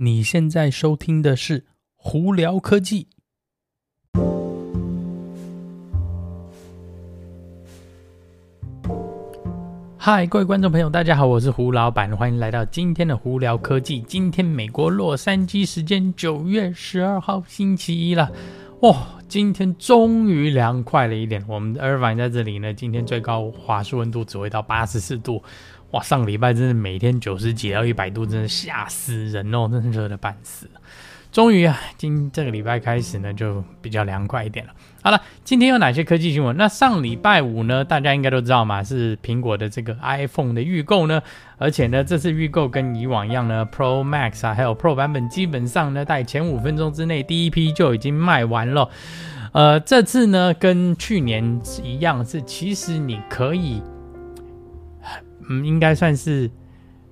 你现在收听的是《胡聊科技》。嗨，各位观众朋友，大家好，我是胡老板，欢迎来到今天的《胡聊科技》。今天美国洛杉矶时间九月十二号星期一了，哇、今天终于凉快了一点。我们的 Irvine 在这里呢，今天最高华氏温度只会到八十四度。哇，上个礼拜真的每天九十几到一百度，真的吓死人哦，真的热的半死。终于啊，今这个礼拜开始呢，就比较凉快一点了。好了，今天有哪些科技新闻？那上礼拜五呢，大家应该都知道嘛，是苹果的这个 iPhone 的预购呢。而且呢，这次预购跟以往一样呢，Pro Max 啊，还有 Pro 版本，基本上呢，在前五分钟之内，第一批就已经卖完了。呃，这次呢，跟去年一样，是其实你可以。嗯，应该算是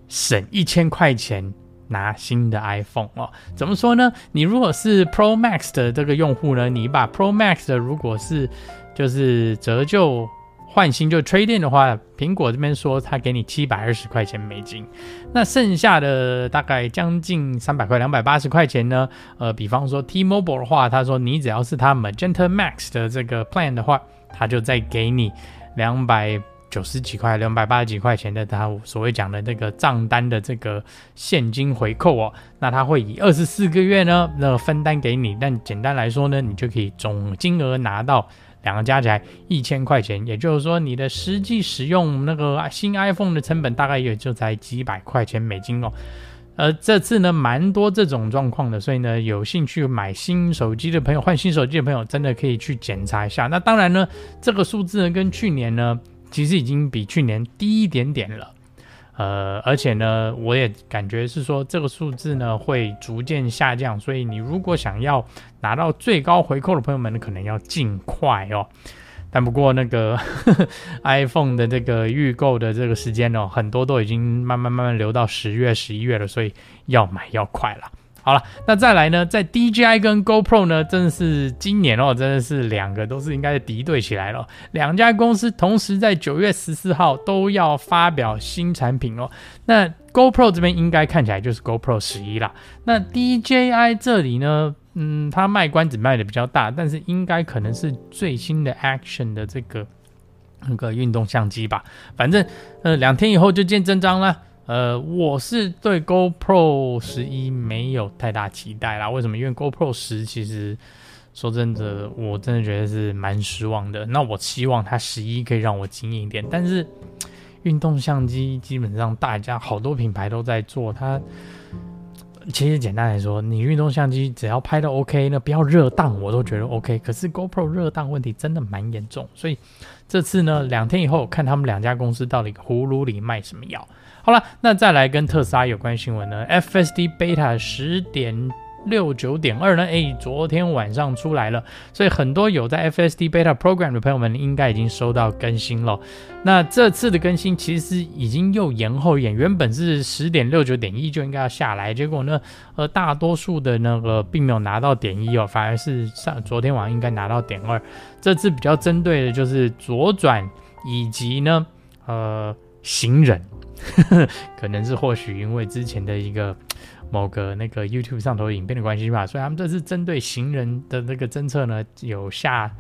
省一千块钱拿新的 iPhone 哦。怎么说呢？你如果是 Pro Max 的这个用户呢，你把 Pro Max 的如果是就是折旧换新就 trade in 的话，苹果这边说他给你七百二十块钱美金。那剩下的大概将近三百块，两百八十块钱呢？呃，比方说 T-Mobile 的话，他说你只要是他 Magenta Max 的这个 plan 的话，他就再给你两百。九十几块，两百八十几块钱的，他所谓讲的那个账单的这个现金回扣哦，那他会以二十四个月呢，那分担给你。但简单来说呢，你就可以总金额拿到两个加起来一千块钱，也就是说你的实际使用那个新 iPhone 的成本大概也就才几百块钱美金哦。而这次呢，蛮多这种状况的，所以呢，有兴趣买新手机的朋友，换新手机的朋友，真的可以去检查一下。那当然呢，这个数字呢，跟去年呢。其实已经比去年低一点点了，呃，而且呢，我也感觉是说这个数字呢会逐渐下降，所以你如果想要拿到最高回扣的朋友们呢，可能要尽快哦。但不过那个呵 呵 iPhone 的这个预购的这个时间哦，很多都已经慢慢慢慢流到十月、十一月了，所以要买要快了。好了，那再来呢，在 DJI 跟 GoPro 呢，真的是今年哦，真的是两个都是应该是敌对起来了。两家公司同时在九月十四号都要发表新产品哦。那 GoPro 这边应该看起来就是 GoPro 十一啦。那 DJI 这里呢，嗯，它卖关子卖的比较大，但是应该可能是最新的 Action 的这个那个运动相机吧。反正呃，两天以后就见真章了。呃，我是对 GoPro 十一没有太大期待啦。为什么？因为 GoPro 十其实说真的，我真的觉得是蛮失望的。那我希望它十一可以让我惊艳一点。但是运动相机基本上大家好多品牌都在做，它其实简单来说，你运动相机只要拍的 OK，那不要热档我都觉得 OK。可是 GoPro 热档问题真的蛮严重，所以这次呢，两天以后看他们两家公司到底葫芦里卖什么药。好了，那再来跟特斯拉有关新闻呢？FSD Beta 十点六九点二呢？诶，昨天晚上出来了，所以很多有在 FSD Beta Program 的朋友们应该已经收到更新了。那这次的更新其实已经又延后一点，原本是十点六九点一就应该要下来，结果呢，呃，大多数的那个并没有拿到点一哦，反而是上昨天晚上应该拿到点二。这次比较针对的就是左转以及呢，呃，行人。可能是或许因为之前的一个某个那个 YouTube 上头影片的关系吧，所以他们这次针对行人的那个侦测呢有下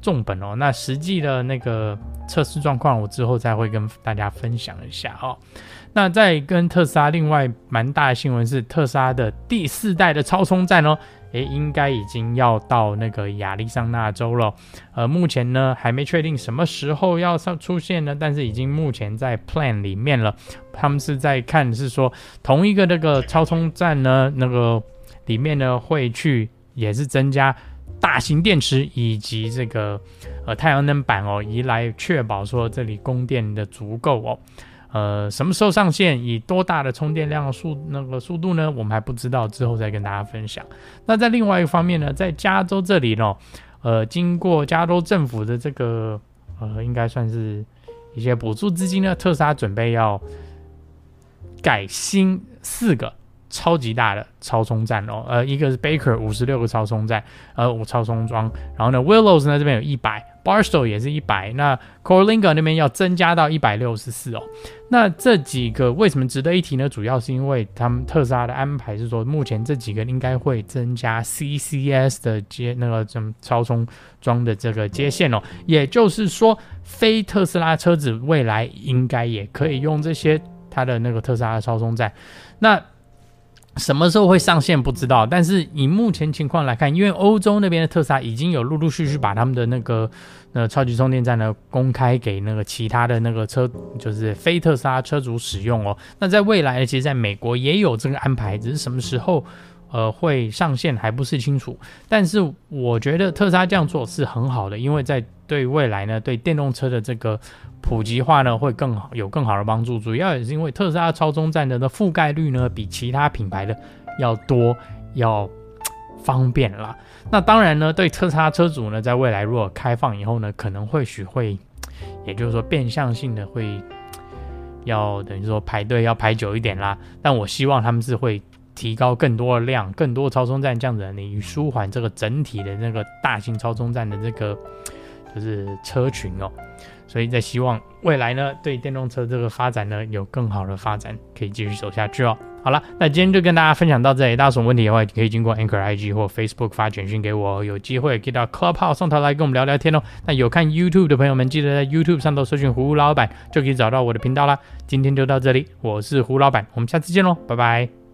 重本哦。那实际的那个测试状况，我之后再会跟大家分享一下哦。那再跟特斯拉另外蛮大的新闻是特斯拉的第四代的超充站哦。诶，应该已经要到那个亚利桑那州了，呃，目前呢还没确定什么时候要上出现呢，但是已经目前在 plan 里面了。他们是在看是说同一个那个超充站呢，那个里面呢会去也是增加大型电池以及这个呃太阳能板哦，以来确保说这里供电的足够哦。呃，什么时候上线？以多大的充电量速那个速度呢？我们还不知道，之后再跟大家分享。那在另外一个方面呢，在加州这里呢，呃，经过加州政府的这个呃，应该算是一些补助资金呢，特斯拉准备要改新四个超级大的超充站哦。呃，一个是 Baker 五十六个超充站，呃，五超充桩。然后呢，Willows 呢这边有一百。Barstow 也是一百，那 Corlinga 那边要增加到一百六十四哦。那这几个为什么值得一提呢？主要是因为他们特斯拉的安排是说，目前这几个应该会增加 CCS 的接那个什么超充桩的这个接线哦，也就是说，非特斯拉车子未来应该也可以用这些它的那个特斯拉的超充站。那什么时候会上线不知道，但是以目前情况来看，因为欧洲那边的特斯拉已经有陆陆续续把他们的那个呃超级充电站呢公开给那个其他的那个车，就是非特斯拉车主使用哦。那在未来呢，其实在美国也有这个安排，只是什么时候呃会上线还不是清楚。但是我觉得特斯拉这样做是很好的，因为在对未来呢，对电动车的这个。普及化呢会更好，有更好的帮助。主要也是因为特斯拉超充站的的覆盖率呢比其他品牌的要多，要方便啦。那当然呢，对特斯拉车主呢，在未来如果开放以后呢，可能或许会，也就是说变相性的会要等于说排队要排久一点啦。但我希望他们是会提高更多的量，更多超充站，这样子你舒缓这个整体的那个大型超充站的这个就是车群哦。所以在希望未来呢，对电动车这个发展呢，有更好的发展，可以继续走下去哦。好了，那今天就跟大家分享到这里。大家有什么问题的话，可以经过 Anchor IG 或 Facebook 发简讯给我，有机会可以到 Clubhouse 上头来跟我们聊聊天哦。那有看 YouTube 的朋友们，记得在 YouTube 上头搜寻胡老板，就可以找到我的频道啦。今天就到这里，我是胡老板，我们下次见喽，拜拜。